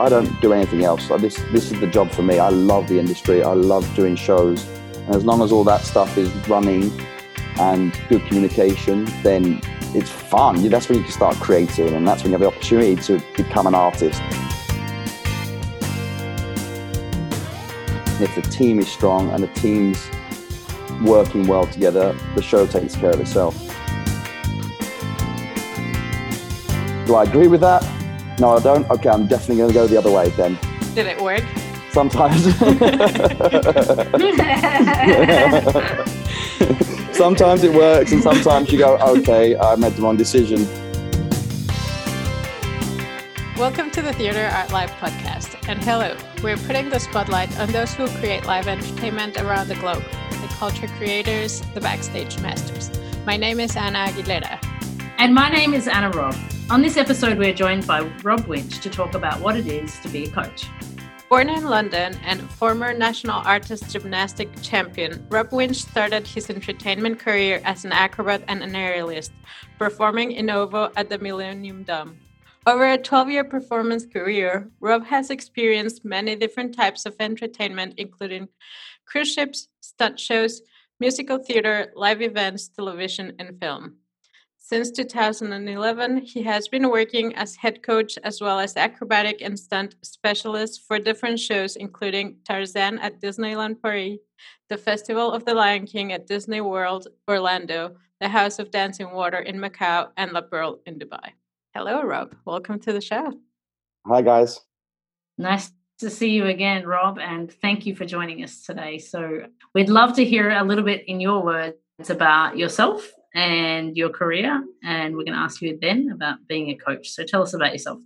I don't do anything else. Like this, this is the job for me. I love the industry. I love doing shows. And as long as all that stuff is running and good communication, then it's fun. That's when you can start creating, and that's when you have the opportunity to become an artist. If the team is strong and the team's working well together, the show takes care of itself. Do I agree with that? No, I don't. Okay, I'm definitely going to go the other way then. Did it work? Sometimes. sometimes it works, and sometimes you go, okay, I made the wrong decision. Welcome to the Theatre Art Life podcast. And hello, we're putting the spotlight on those who create live entertainment around the globe the culture creators, the backstage masters. My name is Anna Aguilera. And my name is Anna Robb. On this episode, we're joined by Rob Winch to talk about what it is to be a coach. Born in London and former national artist gymnastic champion, Rob Winch started his entertainment career as an acrobat and an aerialist, performing in OVO at the Millennium Dome. Over a 12 year performance career, Rob has experienced many different types of entertainment, including cruise ships, stunt shows, musical theater, live events, television, and film. Since 2011, he has been working as head coach as well as acrobatic and stunt specialist for different shows, including Tarzan at Disneyland Paris, the Festival of the Lion King at Disney World Orlando, the House of Dancing Water in Macau, and La Perle in Dubai. Hello, Rob. Welcome to the show. Hi, guys. Nice to see you again, Rob, and thank you for joining us today. So, we'd love to hear a little bit in your words about yourself and your career. And we're going to ask you then about being a coach. So tell us about yourself.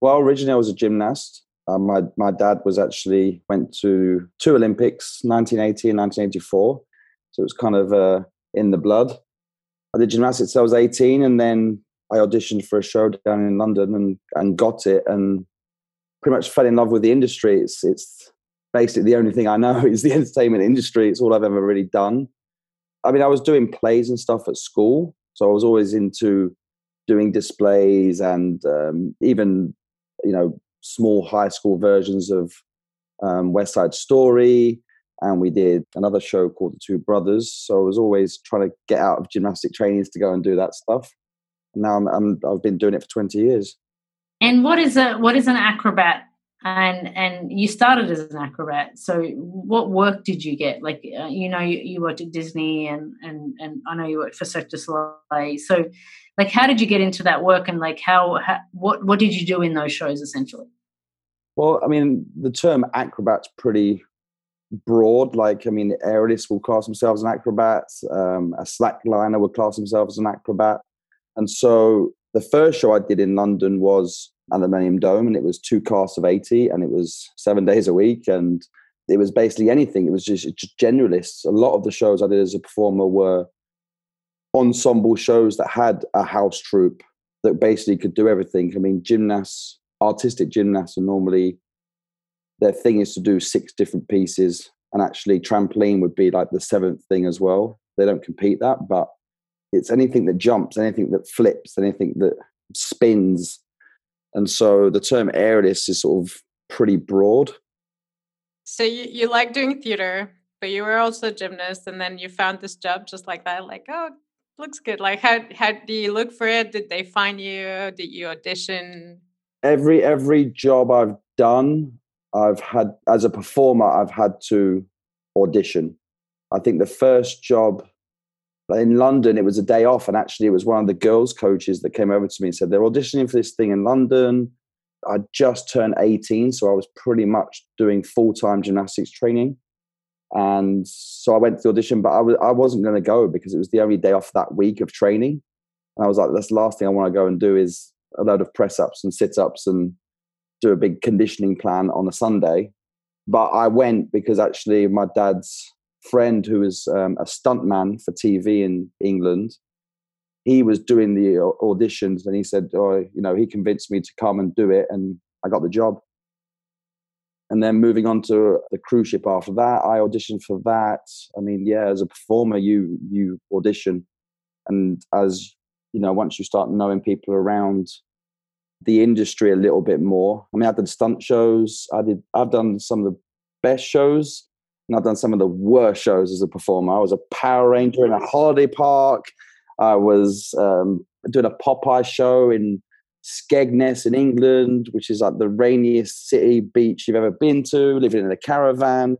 Well, originally I was a gymnast. Uh, my my dad was actually went to two Olympics, 1980 and 1984. So it was kind of uh, in the blood. I did gymnastics I was 18, and then I auditioned for a show down in London and and got it, and pretty much fell in love with the industry. It's it's basically the only thing I know is the entertainment industry. It's all I've ever really done. I mean, I was doing plays and stuff at school, so I was always into doing displays and um, even, you know, small high school versions of um, West Side Story. And we did another show called The Two Brothers. So I was always trying to get out of gymnastic trainings to go and do that stuff. Now I'm, I'm I've been doing it for 20 years. And what is a what is an acrobat? And and you started as an acrobat so what work did you get? Like uh, you know you, you, worked at disney and and and i know you worked for cirque du soleil. So like how did you get into that work and like how, how what what did you do in those shows essentially? Well i mean the term acrobat's pretty broad. Like i mean aerialists will class themselves as acrobats um, a slackliner would class themselves as an acrobat and so the first show i did in london was at the Millennium Dome, and it was two casts of 80, and it was seven days a week, and it was basically anything. It was just, just generalists. A lot of the shows I did as a performer were ensemble shows that had a house troupe that basically could do everything. I mean, gymnasts, artistic gymnasts are normally their thing is to do six different pieces, and actually trampoline would be like the seventh thing as well. They don't compete that, but it's anything that jumps, anything that flips, anything that spins and so the term aerialist is sort of pretty broad. So you, you like doing theater, but you were also a gymnast, and then you found this job just like that, like, oh, looks good. Like how how do you look for it? Did they find you? Did you audition? Every every job I've done, I've had as a performer, I've had to audition. I think the first job in London, it was a day off, and actually, it was one of the girls' coaches that came over to me and said they're auditioning for this thing in London. I just turned 18, so I was pretty much doing full time gymnastics training. And so I went to the audition, but I, was, I wasn't going to go because it was the only day off that week of training. And I was like, that's the last thing I want to go and do is a load of press ups and sit ups and do a big conditioning plan on a Sunday. But I went because actually my dad's friend who was um, a stuntman for TV in England, he was doing the auditions and he said, oh, you know, he convinced me to come and do it and I got the job. and then moving on to the cruise ship after that i auditioned for that. I mean yeah as a performer you you audition. And as you know once you start knowing people around the industry a little bit more i mean i did stunt shows. I did i've done some of the best shows and i've done some of the worst shows as a performer i was a power ranger in a holiday park i was um, doing a popeye show in Skegness in England, which is like the rainiest city beach you've ever been to, living in a caravan.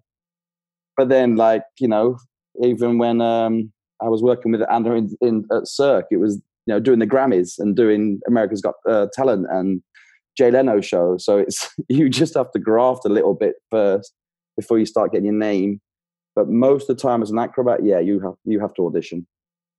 But then, like, you know, even when um, I was working with Anna in, in, at Cirque, it was, you know, doing the Grammys and doing America's Got uh, Talent and Jay Leno show. So it's, you just have to graft a little bit first before you start getting your name. But most of the time as an acrobat, yeah, you have, you have to audition.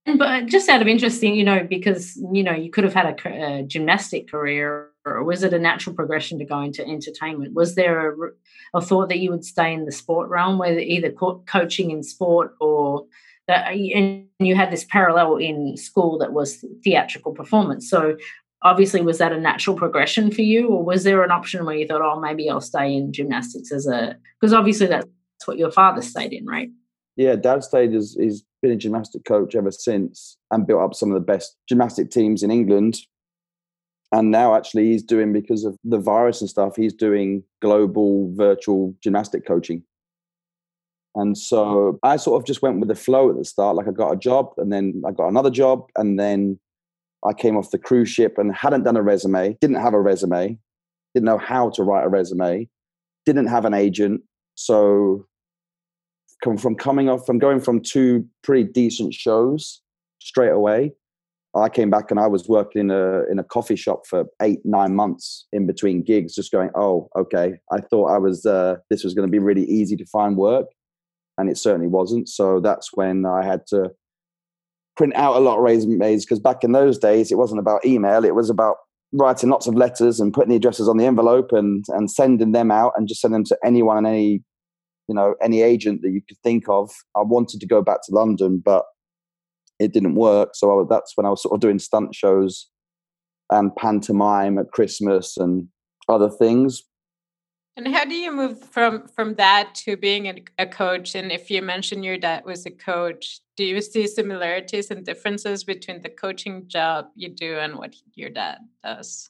Mm, but just out of interest, you know, because you know you could have had a, a, gymnastic career, or was it a natural progression to go into entertainment? Was there a, a thought that you would stay in the sport realm, whether either co- coaching in sport or that, uh, and you had this parallel in school that was theatrical performance? So obviously, was that a natural progression for you, or was there an option where you thought, oh, maybe I'll stay in gymnastics as a because obviously that's what your father stayed in, right? Yeah, Dad stayed as he's been a gymnastic coach ever since and built up some of the best gymnastic teams in England. And now actually he's doing because of the virus and stuff, he's doing global virtual gymnastic coaching. And so I sort of just went with the flow at the start. Like I got a job and then I got another job and then I came off the cruise ship and hadn't done a resume, didn't have a resume, didn't know how to write a resume, didn't have an agent. So come from coming off from going from two pretty decent shows straight away. I came back and I was working in a in a coffee shop for eight nine months in between gigs, just going, oh, okay. I thought I was uh, this was going to be really easy to find work, and it certainly wasn't. So that's when I had to print out a lot of resumes because back in those days it wasn't about email; it was about writing lots of letters and putting the addresses on the envelope and and sending them out and just send them to anyone and any you know any agent that you could think of. I wanted to go back to London, but it didn't work. So I, that's when I was sort of doing stunt shows and pantomime at Christmas and other things. And how do you move from from that to being a, a, coach? And if you mentioned your dad was a coach, do you see similarities and differences between the coaching job you do and what your dad does?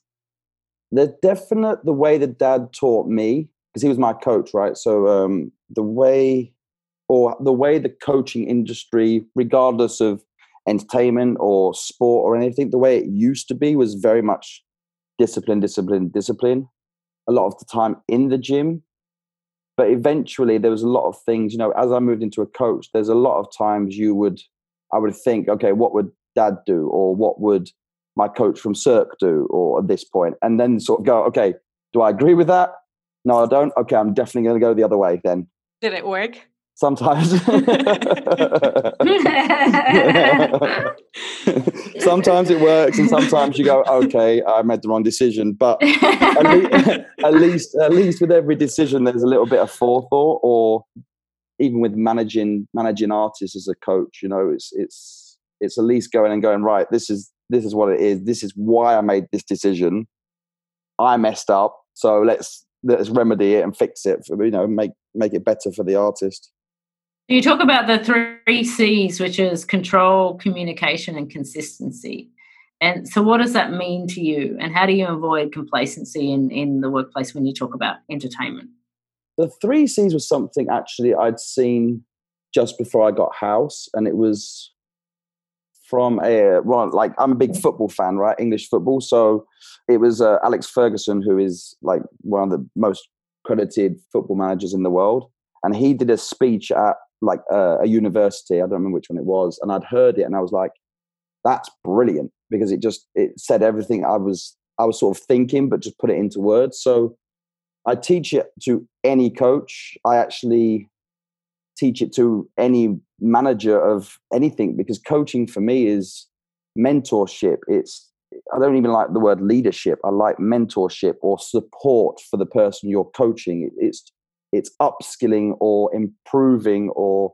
The definite the way that dad taught me because he was my coach, right? So um, the way or the way the coaching industry, regardless of entertainment or sport or anything, the way it used to be was very much discipline, discipline, discipline. A lot of the time in the gym. But eventually there was a lot of things, you know, as I moved into a coach, there's a lot of times you would, I would think, okay, what would dad do? Or what would my coach from Cirque do? Or at this point, And then sort of go, okay, do I agree with that? No, I don't. Okay, I'm definitely going to go the other way then. Did it work? Sometimes. sometimes it works, and sometimes you go, "Okay, I made the wrong decision." But at, least, at least, at least with every decision, there's a little bit of forethought, or even with managing managing artists as a coach, you know, it's it's it's at least going and going right. This is this is what it is. This is why I made this decision. I messed up, so let's let's remedy it and fix it for you know make make it better for the artist you talk about the three c's which is control communication and consistency and so what does that mean to you and how do you avoid complacency in in the workplace when you talk about entertainment the three c's was something actually i'd seen just before i got house and it was from a well, like I'm a big football fan, right? English football. So it was uh, Alex Ferguson, who is like one of the most credited football managers in the world, and he did a speech at like uh, a university. I don't remember which one it was, and I'd heard it, and I was like, "That's brilliant," because it just it said everything I was I was sort of thinking, but just put it into words. So I teach it to any coach. I actually teach it to any manager of anything because coaching for me is mentorship. It's I don't even like the word leadership. I like mentorship or support for the person you're coaching. It's it's upskilling or improving or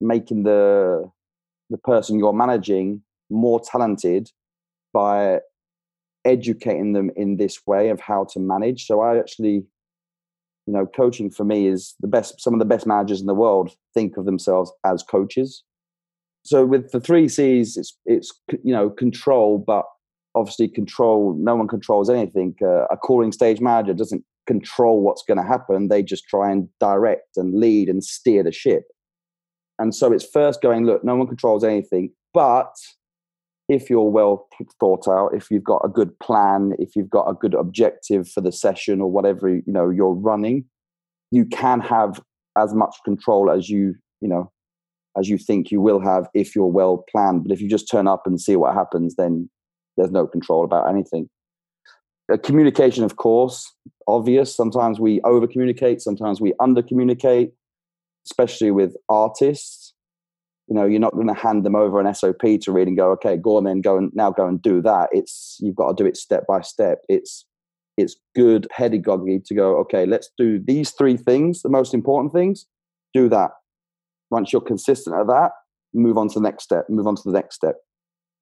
making the the person you're managing more talented by educating them in this way of how to manage. So I actually you know, coaching for me is the best. Some of the best managers in the world think of themselves as coaches. So with the three C's, it's it's you know control, but obviously control. No one controls anything. Uh, a calling stage manager doesn't control what's going to happen. They just try and direct and lead and steer the ship. And so it's first going, look, no one controls anything, but if you're well thought out, if you've got a good plan, if you've got a good objective for the session or whatever you know you're running, you can have as much control as you you know as you think you will have if you're well planned. But if you just turn up and see what happens, then there's no control about anything. Uh, communication, of course, obvious. Sometimes we over communicate, sometimes we under communicate, especially with artists. You know you're not going to hand them over an sop to read and go okay go on then go and now go and do that. It's you've got to do it step by step. It's it's good pedagogy to go okay let's do these three things the most important things do that. Once you're consistent at that move on to the next step move on to the next step.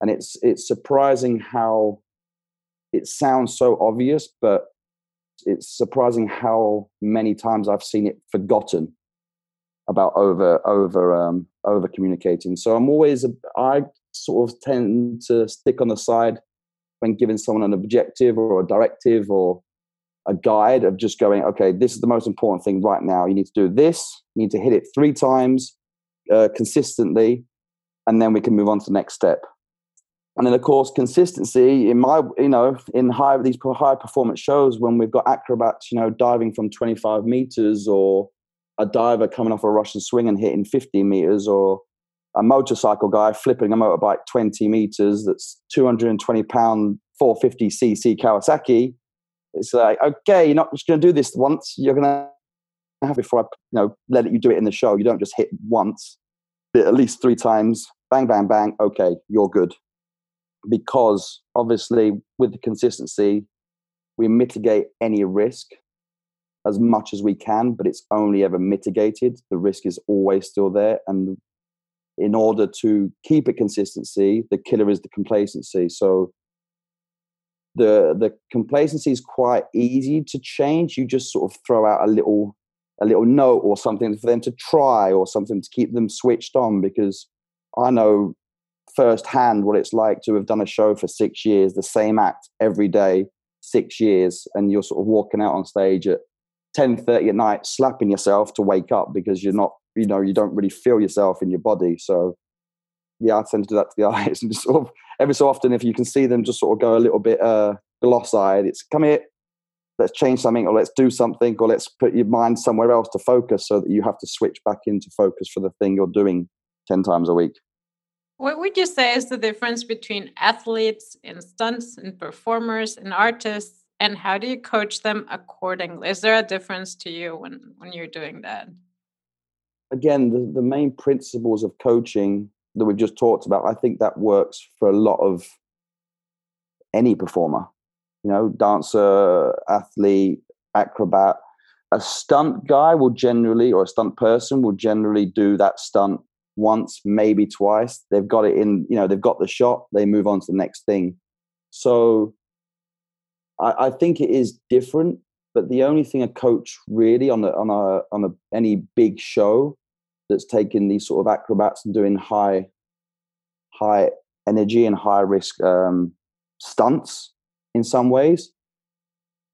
And it's it's surprising how it sounds so obvious but it's surprising how many times i've seen it forgotten about over over um, over communicating. So I'm always I sort of tend to stick on the side when giving someone an objective or a directive or a guide of just going, okay, this is the most important thing right now. You need to do this. You need to hit it three times uh, consistently, and then we can move on to the next step. And then, of course, consistency in my, you know, in high these high performance shows when we've got acrobats, you know, diving from 25 meters or a diver coming off a Russian swing and hitting 50 meters, or a motorcycle guy flipping a motorbike 20 meters that's 220 pound 450 cc Kawasaki. It's like, okay, you're not just going to do this once. You're going to have before I, you know, let you do it in the show. You don't just hit once, at least three times. Bang, bang, bang. Okay, you're good. Because obviously, with the consistency, we mitigate any risk as much as we can, but it's only ever mitigated. The risk is always still there. And in order to keep it consistency, the killer is the complacency. So the the complacency is quite easy to change. You just sort of throw out a little a little note or something for them to try or something to keep them switched on because I know firsthand what it's like to have done a show for six years, the same act every day, six years, and you're sort of walking out on stage at 10.30 at night slapping yourself to wake up because you're not you know you don't really feel yourself in your body. So yeah i tend to do that to the eyes and just sort of every so often if you can see them just sort of go a little bit uh gloss-eyed it's come here let's change something or let's do something or let's put your mind somewhere else to focus so that you have to switch back into focus for the thing you're doing 10 times a week what would you say is the difference between athletes and stunts and performers and artists and how do you coach them accordingly? Is there a difference to you when when you're doing that? Again the, the main principles of coaching that we've just talked about i think that works for a lot of any performer. You know dancer athlete acrobat a stunt guy will generally or a stunt person will generally do that stunt once maybe twice they've got it in you know they've got the shot they move on to the next thing so I, I think it is different, but the only thing a coach really on a on a on a any big show that's taking these sort of acrobats and doing high high energy and high risk um, stunts in some ways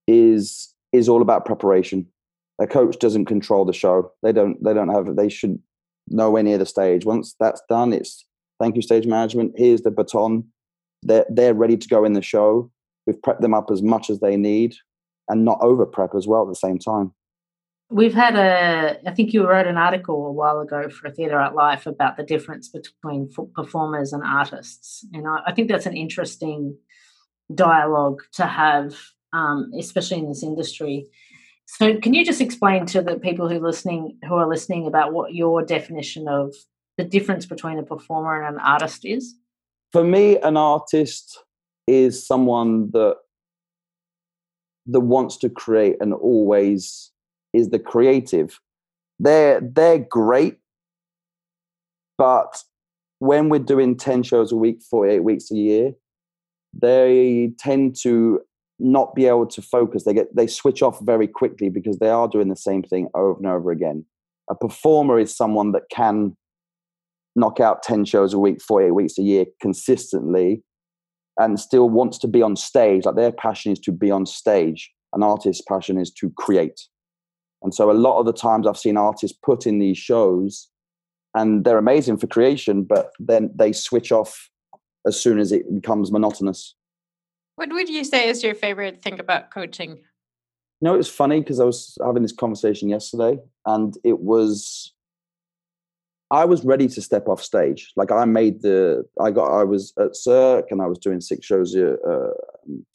is is all about preparation. A coach doesn't control the show. They don't. They don't have. They should nowhere near the stage. Once that's done, it's thank you stage management. Here's the baton. They're they're ready to go in the show. We've prepped them up as much as they need and not over prep as well at the same time. We've had a, I think you wrote an article a while ago for a Theatre Art Life about the difference between performers and artists. And I, I think that's an interesting dialogue to have, um, especially in this industry. So, can you just explain to the people who listening who are listening about what your definition of the difference between a performer and an artist is? For me, an artist is someone that that wants to create and always is the creative. They're they're great, but when we're doing 10 shows a week, 48 weeks a year, they tend to not be able to focus. They get they switch off very quickly because they are doing the same thing over and over again. A performer is someone that can knock out 10 shows a week, 48 weeks a year consistently and still wants to be on stage. Like their passion is to be on stage. An artist's passion is to create. And so a lot of the times I've seen artists put in these shows and they're amazing for creation, but then they switch off as soon as it becomes monotonous. What would you say is your favorite thing about coaching? You know, it was funny because I was having this conversation yesterday and it was I was ready to step off stage. Like I made the, I got, I was at Cirque and I was doing six shows, uh,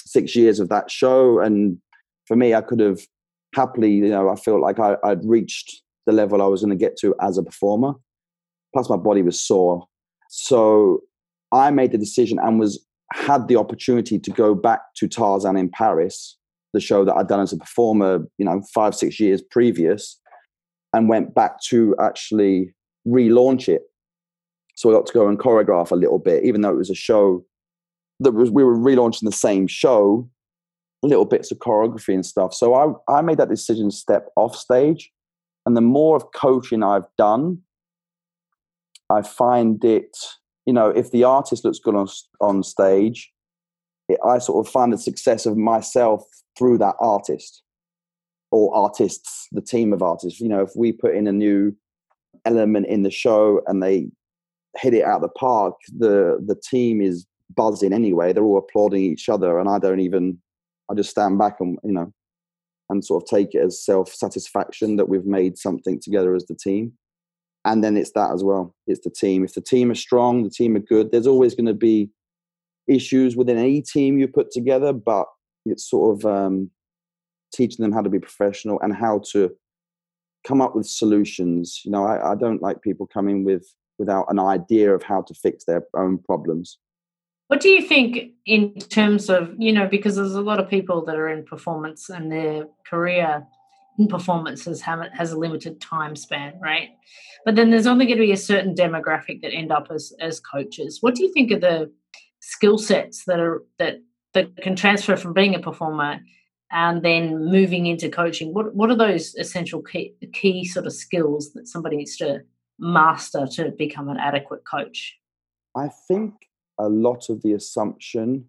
six years of that show. And for me, I could have happily, you know, I felt like I, I'd reached the level I was going to get to as a performer. Plus, my body was sore. So I made the decision and was had the opportunity to go back to Tarzan in Paris, the show that I'd done as a performer, you know, five, six years previous, and went back to actually relaunch it. So I got to go and choreograph a little bit, even though it was a show that was we were relaunching the same show, little bits of choreography and stuff. So I I made that decision to step off stage. And the more of coaching I've done, I find it, you know, if the artist looks good on, on stage, it, I sort of find the success of myself through that artist or artists, the team of artists. You know, if we put in a new element in the show and they hit it out of the park, the the team is buzzing anyway. They're all applauding each other, and I don't even. I just stand back and you know, and sort of take it as self satisfaction that we've made something together as the team. And then it's that as well. It's the team. If the team are strong, the team are good. There's always going to be issues within any team you put together, but it's sort of um, teaching them how to be professional and how to come up with solutions. You know, I, I don't like people coming with without an idea of how to fix their own problems. What do you think in terms of, you know, because there's a lot of people that are in performance and their career in performance has, has a limited time span, right? But then there's only going to be a certain demographic that end up as, as coaches. What do you think of the skill sets that are that that can transfer from being a performer and then moving into coaching what what are those essential key, key sort of skills that somebody needs to master to become an adequate coach i think a lot of the assumption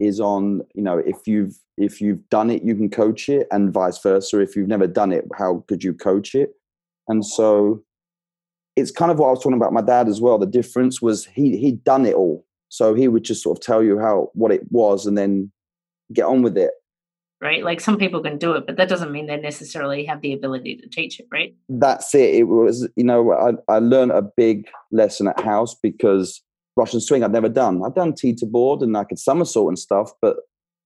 is on you know if you've if you've done it you can coach it and vice versa if you've never done it how could you coach it and so it's kind of what i was talking about my dad as well the difference was he he'd done it all so he would just sort of tell you how what it was and then get on with it right? Like some people can do it, but that doesn't mean they necessarily have the ability to teach it, right? That's it. It was, you know, I, I learned a big lesson at house because Russian swing I'd never done. I'd done teeter board and I could somersault and stuff, but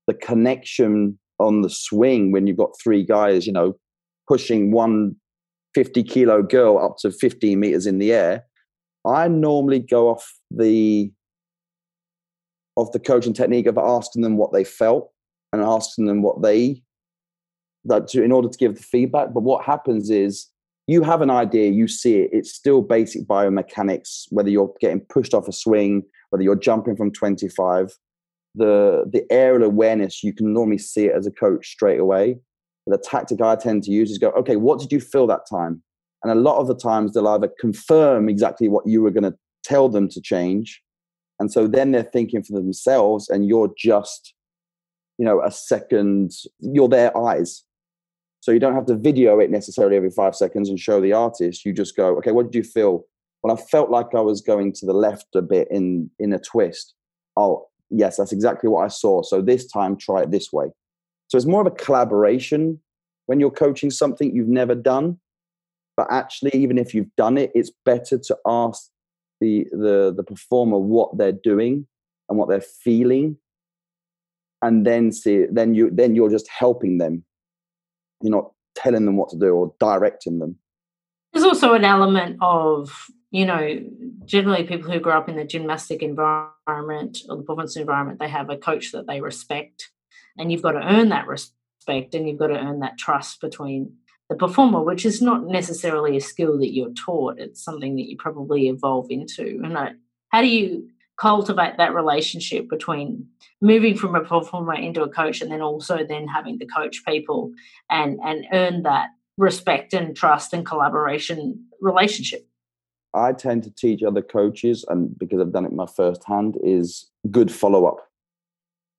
the connection on the swing when you've got three guys, you know, pushing one 50 kilo girl up to 15 meters in the air, I normally go off the of the coaching technique of asking them what they felt and asking them what they that to, in order to give the feedback. But what happens is you have an idea, you see it. It's still basic biomechanics. Whether you're getting pushed off a swing, whether you're jumping from 25, the the aerial awareness you can normally see it as a coach straight away. the tactic I tend to use is go, okay, what did you feel that time? And a lot of the times they'll either confirm exactly what you were going to tell them to change, and so then they're thinking for themselves, and you're just you know a second you're their eyes so you don't have to video it necessarily every five seconds and show the artist. You just go okay what did you feel? Well i felt like i was going to the left a bit in in a twist. Oh yes that's exactly what i saw. So this time try it this way. So it's more of a collaboration when you're coaching something you've never done. But actually even if you've done it it's better to ask the the the performer what they're doing and what they're feeling. And then see then you then you're just helping them you're not telling them what to do or directing them. There's also an element of you know generally people who grow up in the gymnastic environment or the performance environment they have a coach that they respect and you've got to earn that respect and you've got to earn that trust between the performer which is not necessarily a skill that you're taught it's something that you probably evolve into. And I, how do you cultivate that relationship between moving from a performer into a coach and then also then having to coach people and and earn that respect and trust and collaboration relationship. I tend to teach other coaches and because i've done it my first hand is good follow-up.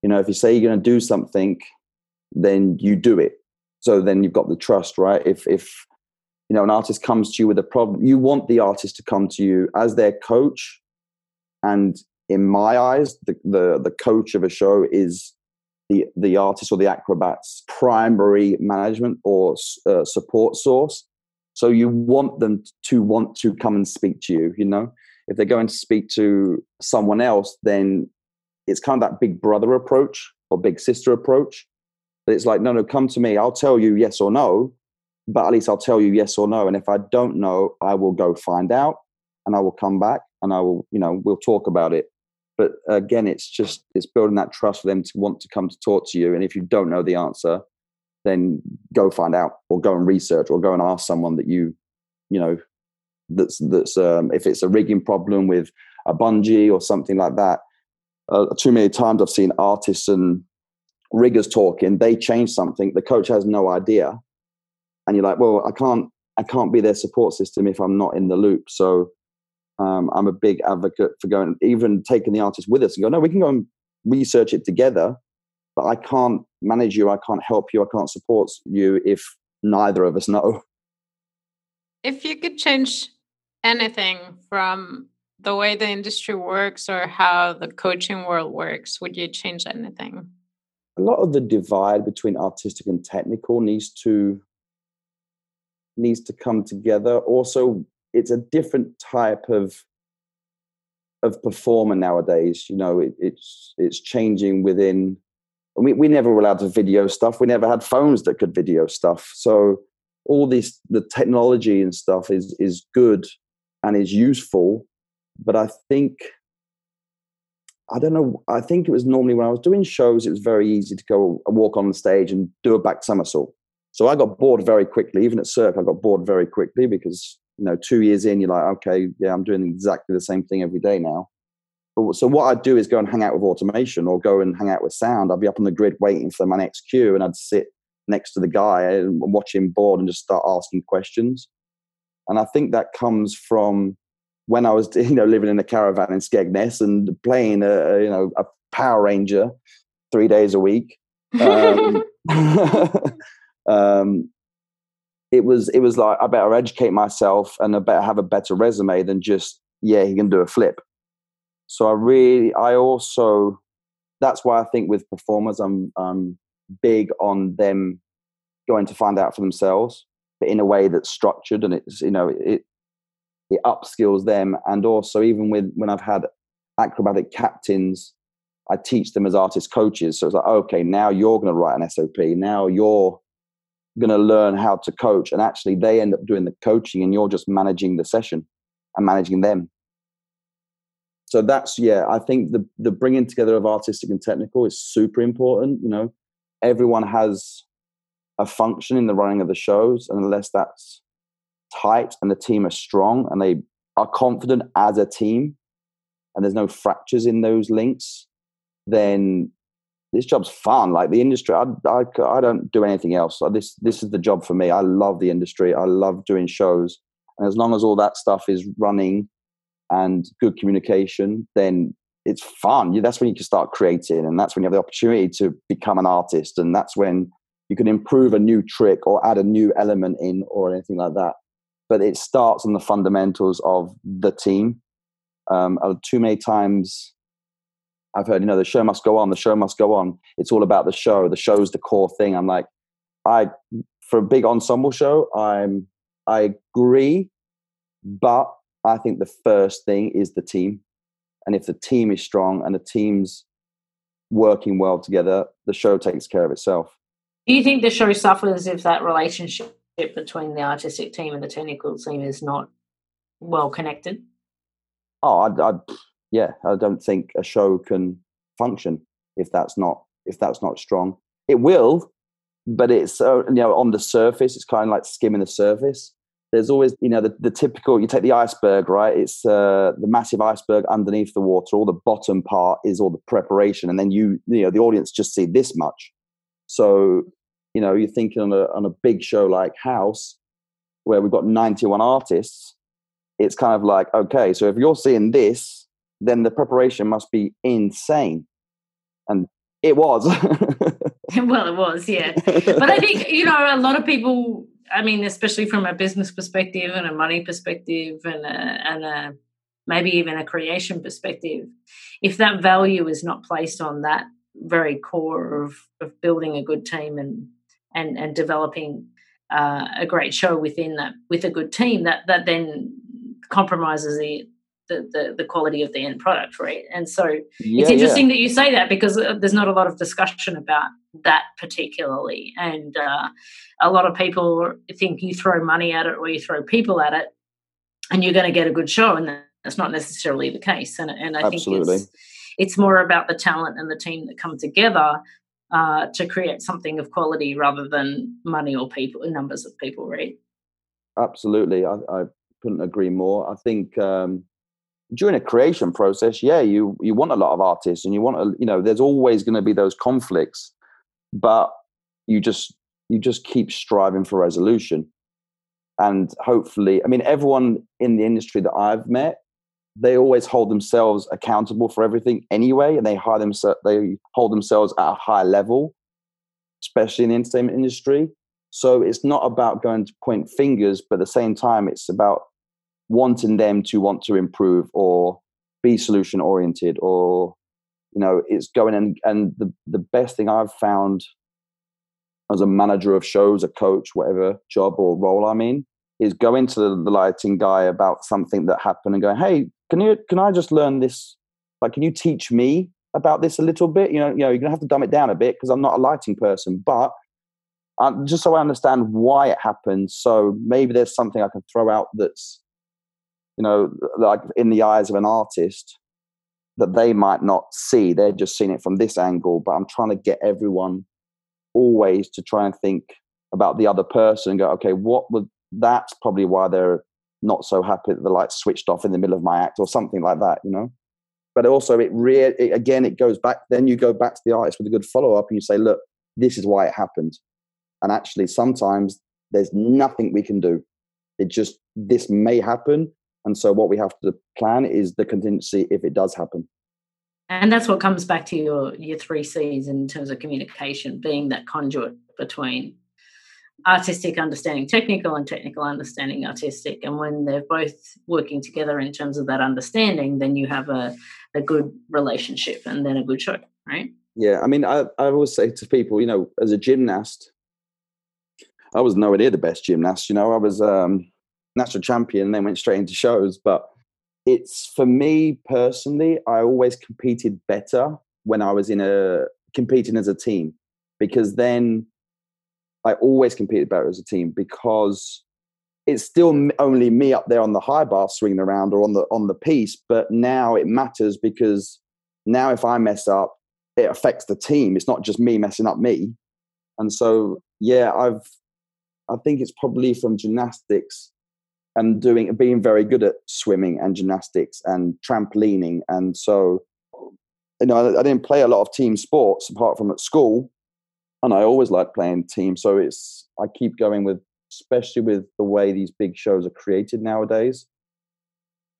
You know if you say you're going to do something then you do it. So then you've got the trust right? If if you know an artist comes to you with a problem you want the artist to come to you as their coach and in my eyes, the, the, the coach of a show is the, the artist or the acrobat's primary management or uh, support source. So you want them to want to come and speak to you, you know? If they're going to speak to someone else, then it's kind of that big brother approach or big sister approach. But it's like, no, no, come to me. I'll tell you yes or no, but at least I'll tell you yes or no. And if I don't know, I will go find out and I will come back and I will, you know, we'll talk about it. But again, it's just it's building that trust for them to want to come to talk to you. And if you don't know the answer, then go find out or go and research or go and ask someone that you, you know, that's that's um, if it's a rigging problem with a bungee or something like that. Uh, too many times I've seen artists and riggers talking. They change something. The coach has no idea, and you're like, well, I can't I can't be their support system if I'm not in the loop. So um, I'm a big advocate for going, even taking the artist with us and go, no, we can go and research it together, but I can't manage you, I can't help you, I can't support you if neither of us know. If you could change anything from the way the industry works or how the coaching world works, would you change anything? A lot of the divide between artistic and technical needs to needs to come together. Also, it's a different type of of performer nowadays. You know, it, it's it's changing within. We we never were allowed to video stuff. We never had phones that could video stuff. So all this the technology and stuff is is good and is useful, but I think I don't know. I think it was normally when I was doing shows, it was very easy to go and walk on the stage and do a back somersault. So I got bored very quickly. Even at Cirque, I got bored very quickly because you know, two years in, you're like, okay, yeah, I'm doing exactly the same thing every day now. But, so what I'd do is go and hang out with automation or go and hang out with sound. I'd be up on the grid waiting for my next cue, and I'd sit next to the guy and watch him board and just start asking questions. And I think that comes from when I was, you know, living in a caravan in Skegness and playing a, you know, a Power Ranger three days a week. Um, um, it was it was like I better educate myself and I better have a better resume than just yeah he can do a flip. So I really I also that's why I think with performers I'm I'm big on them going to find out for themselves, but in a way that's structured and it's you know it it upskills them and also even with when I've had acrobatic captains I teach them as artist coaches. So it's like, okay, now you're going to write an SOP. Now you're going to learn how to coach and actually they end up doing the coaching and you're just managing the session and managing them. So that's yeah i think the the bringing together of artistic and technical is super important you know. Everyone has a function in the running of the shows and unless that's tight and the team are strong and they are confident as a team and there's no fractures in those links then this job's fun. Like the industry, I, I, I don't do anything else. Like this, this is the job for me. I love the industry. I love doing shows. And as long as all that stuff is running and good communication, then it's fun. That's when you can start creating. And that's when you have the opportunity to become an artist. And that's when you can improve a new trick or add a new element in or anything like that. But it starts on the fundamentals of the team. Um, too many times I've heard, you know, the show must go on, the show must go on. It's all about the show. The show's the core thing. I'm like, I for a big ensemble show, I'm I agree, but I think the first thing is the team. And if the team is strong and the team's working well together, the show takes care of itself. Do you think the show suffers if that relationship between the artistic team and the technical team is not well connected? Oh, I, I yeah, I don't think a show can function if that's not if that's not strong. It will, but it's uh, you know on the surface, it's kind of like skimming the surface. there's always you know the, the typical you take the iceberg right it's uh, the massive iceberg underneath the water all the bottom part is all the preparation and then you you know the audience just see this much so you know you're thinking on a, on a big show like house where we've got 91 artists it's kind of like okay so if you're seeing this then the preparation must be insane. And it was. Well it was yeah. But i think you know a lot of people I mean, especially from a business perspective and a money perspective and a, and a maybe even a creation perspective, if that value is not placed on that very core of, of building a good team and and and developing uh, a great show within that with a good team, that that then compromises the the, the, the quality of the end product, right? And so yeah, it's interesting yeah. that you say that because uh, there's not a lot of discussion about that particularly, and uh, a lot of people think you throw money at it or you throw people at it, and you're going to get a good show, and that's not necessarily the case. And and I Absolutely. think it's it's more about the talent and the team that come together uh, to create something of quality rather than money or people numbers of people, right? Absolutely, I, I couldn't agree more. I think. Um, during a creation process, yeah, you you want a lot of artists, and you want a, you know, there's always going to be those conflicts, but you just you just keep striving for resolution, and hopefully, I mean, everyone in the industry that I've met, they always hold themselves accountable for everything anyway, and they hire themselves they hold themselves at a high level, especially in the entertainment industry. So it's not about going to point fingers, but at the same time, it's about wanting them to want to improve or be solution oriented or you know it's going and and the the best thing i've found as a manager of shows a coach whatever job or role i'm in is going to the, the lighting guy about something that happened and going hey can you can i just learn this? Like can you teach me about this a little bit? You know you know you're gonna have to dumb it down a bit because i'm not a lighting person but um, just so i understand why it happened so maybe there's something i can throw out that's you know, like in the eyes of an artist that they might not see. They're just seeing it from this angle. But I'm trying to get everyone always to try and think about the other person and go, okay, what would that's probably why they're not so happy that the lights switched off in the middle of my act or something like that, you know? But also, it really, again, it goes back. Then you go back to the artist with a good follow up and you say, look, this is why it happened. And actually, sometimes there's nothing we can do. It just, this may happen and so what we have to plan is the contingency if it does happen. And that's what comes back to your your three C's in terms of communication, being that conduit between artistic understanding technical and technical understanding artistic. And when they're both working together in terms of that understanding, then you have a, a good relationship and then a good show, right? Yeah. I mean, I, I always say to people, you know, as a gymnast, I was nowhere near the best gymnast. You know, I was um national champion and then went straight into shows. But it's for me personally, I always competed better when I was in a competing as a team because then I always competed better as a team because it's still only me up there on the high bar swinging around or on the on the piece but now it matters because now if i mess up it affects the team it's not just me messing up me and so yeah i've i think it's probably from gymnastics and doing being very good at swimming and gymnastics and trampolining. And so you know I, I, didn't play a lot of team sports apart from at school and i always liked playing team. So it's i keep going with especially with the way these big shows are created nowadays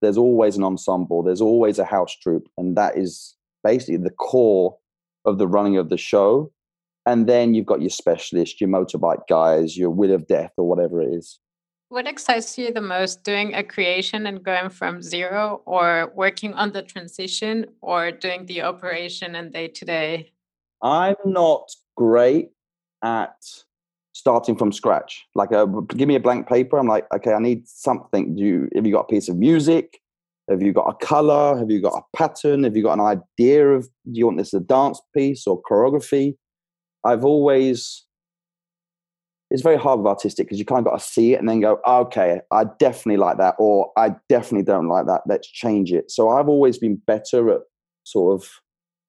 there's always an ensemble there's always a house troupe and that is basically the core of the running of the show. And then you've got your specialists your motorbike guys your wheel of death or whatever it is what excites you the most doing a creation and going from zero or working on the transition or doing the operation and day to day? I'm not great at starting from scratch. Like, a, uh, give me a blank paper. I'm like, okay, I need something. Do you, have you got a piece of music? Have you got a color? Have you got a pattern? Have you got an idea of, do you want this a dance piece or choreography? I've always it's very hard with artistic because you kind of got to see it and then go, oh, okay, I definitely like that, or I definitely don't like that. Let's change it. So I've always been better at sort of,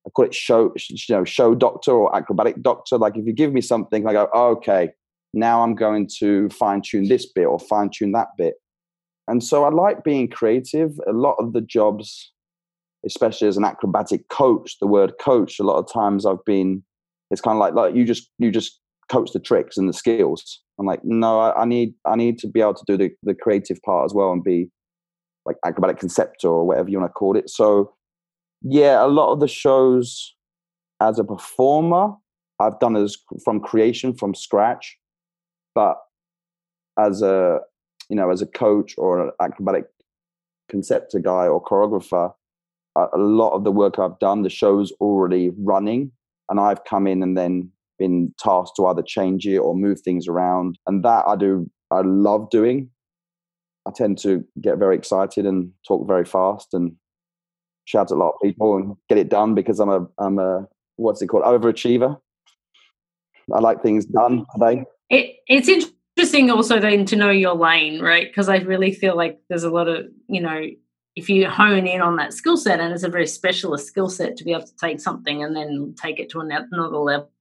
I call it show, you know, show doctor or acrobatic doctor. Like if you give me something, I go, oh, okay, now I'm going to fine tune this bit or fine tune that bit. And so I like being creative. A lot of the jobs, especially as an acrobatic coach, the word coach, a lot of times I've been, it's kind of like, like you just, you just coach the tricks and the skills. I'm like, no, I, I need, I need to be able to do the, the creative part as well and be like acrobatic conceptor or whatever you want to call it. So yeah, a lot of the shows as a performer, I've done as from creation from scratch, but as a you know as a coach or an acrobatic conceptor guy or choreographer, a lot of the work I've done, the show's already running, and I've come in and then been tasked to either change it or move things around, and that I do. I love doing. I tend to get very excited and talk very fast and shout at a lot of people and get it done because I'm a I'm a what's it called overachiever. I like things done today. It, it's interesting also then to know your lane, right? Because I really feel like there's a lot of you know if you hone in on that skill set and it's a very specialist skill set to be able to take something and then take it to another level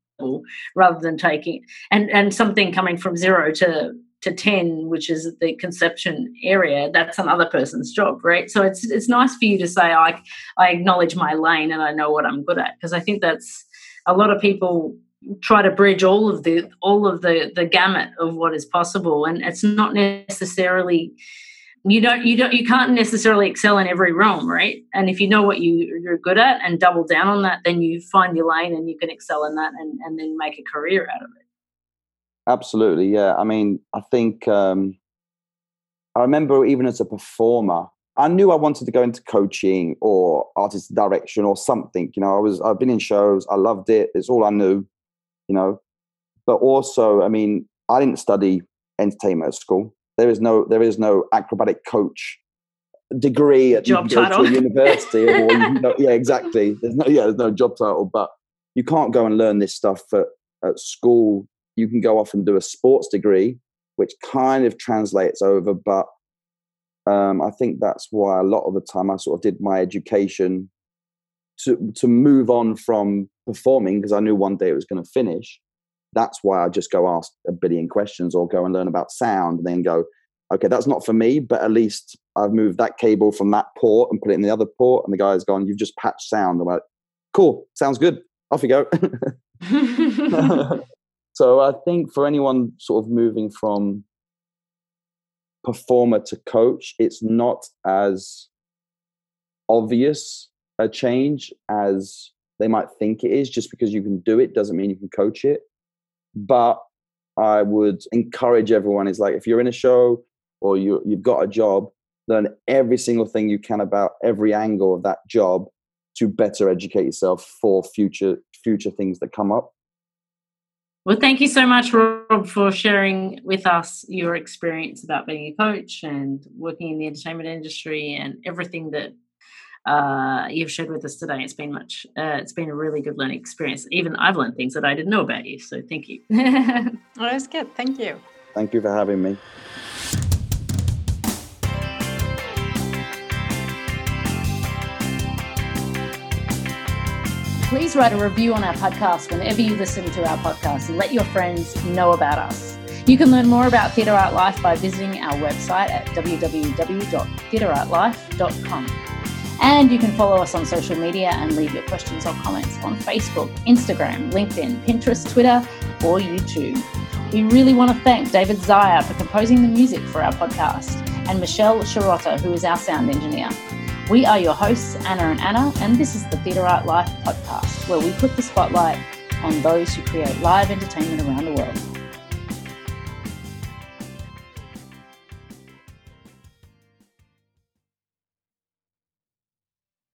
rather than taking and and something coming from zero to to 10 which is the conception area that's another person's job right? So it's it's nice for you to say i i acknowledge my lane and i know what i'm good at because i think that's a lot of people try to bridge all of the all of the the gamut of what is possible and it's not necessarily you don't you don't you can't necessarily excel in every realm right and if you know what you you're good at and double down on that then you find your lane and you can excel in that and and then make a career out of it Absolutely, yeah. I mean, I think um, I remember even as a performer, I knew I wanted to go into coaching or artist direction or something. You know, I was I've been in shows, I loved it. It's all I knew, you know. But also, I mean, I didn't study entertainment at school. There is no there is no acrobatic coach degree at job title. university or you know, yeah, exactly. There's no yeah, there's no job title, but you can't go and learn this stuff at, at school you can go off and do a sports degree, which kind of translates over. But um, I think that's why a lot of the time I sort of did my education to to move on from performing because I knew one day it was going to finish. That's why I just go ask a billion questions or go and learn about sound and then go, okay, that's not for me, but at least I've moved that cable from that port and put it in the other port. And the guy's gone, you've just patched sound. I'm like, cool, sounds good. Off you go. So I think for anyone sort of moving from performer to coach, it's not as obvious a change as they might think it is. Just because you can do it doesn't mean you can coach it. But I would encourage everyone is like if you're in a show or you you've got a job, learn every single thing you can about every angle of that job to better educate yourself for future future things that come up. Well, thank you so much, Rob, for sharing with us your experience about being a coach and working in the entertainment industry and everything that uh, you've shared with us today. It's been much. Uh, it's been a really good learning experience. Even I've learned things that I didn't know about you. So thank you. oh, that's good. Thank you. Thank you for having me. please write a review on our podcast whenever you listen to our podcast and let your friends know about us. You can learn more about Theatre Art Life by visiting our website at www.theatreartlife.com. And you can follow us on social media and leave your questions or comments on Facebook, Instagram, LinkedIn, Pinterest, Twitter, or YouTube. We really want to thank David Zaya for composing the music for our podcast and Michelle Sharotta, who is our sound engineer. We are your hosts, Anna and Anna, and this is the Theatre Art Life podcast, where we put the spotlight on those who create live entertainment around the world.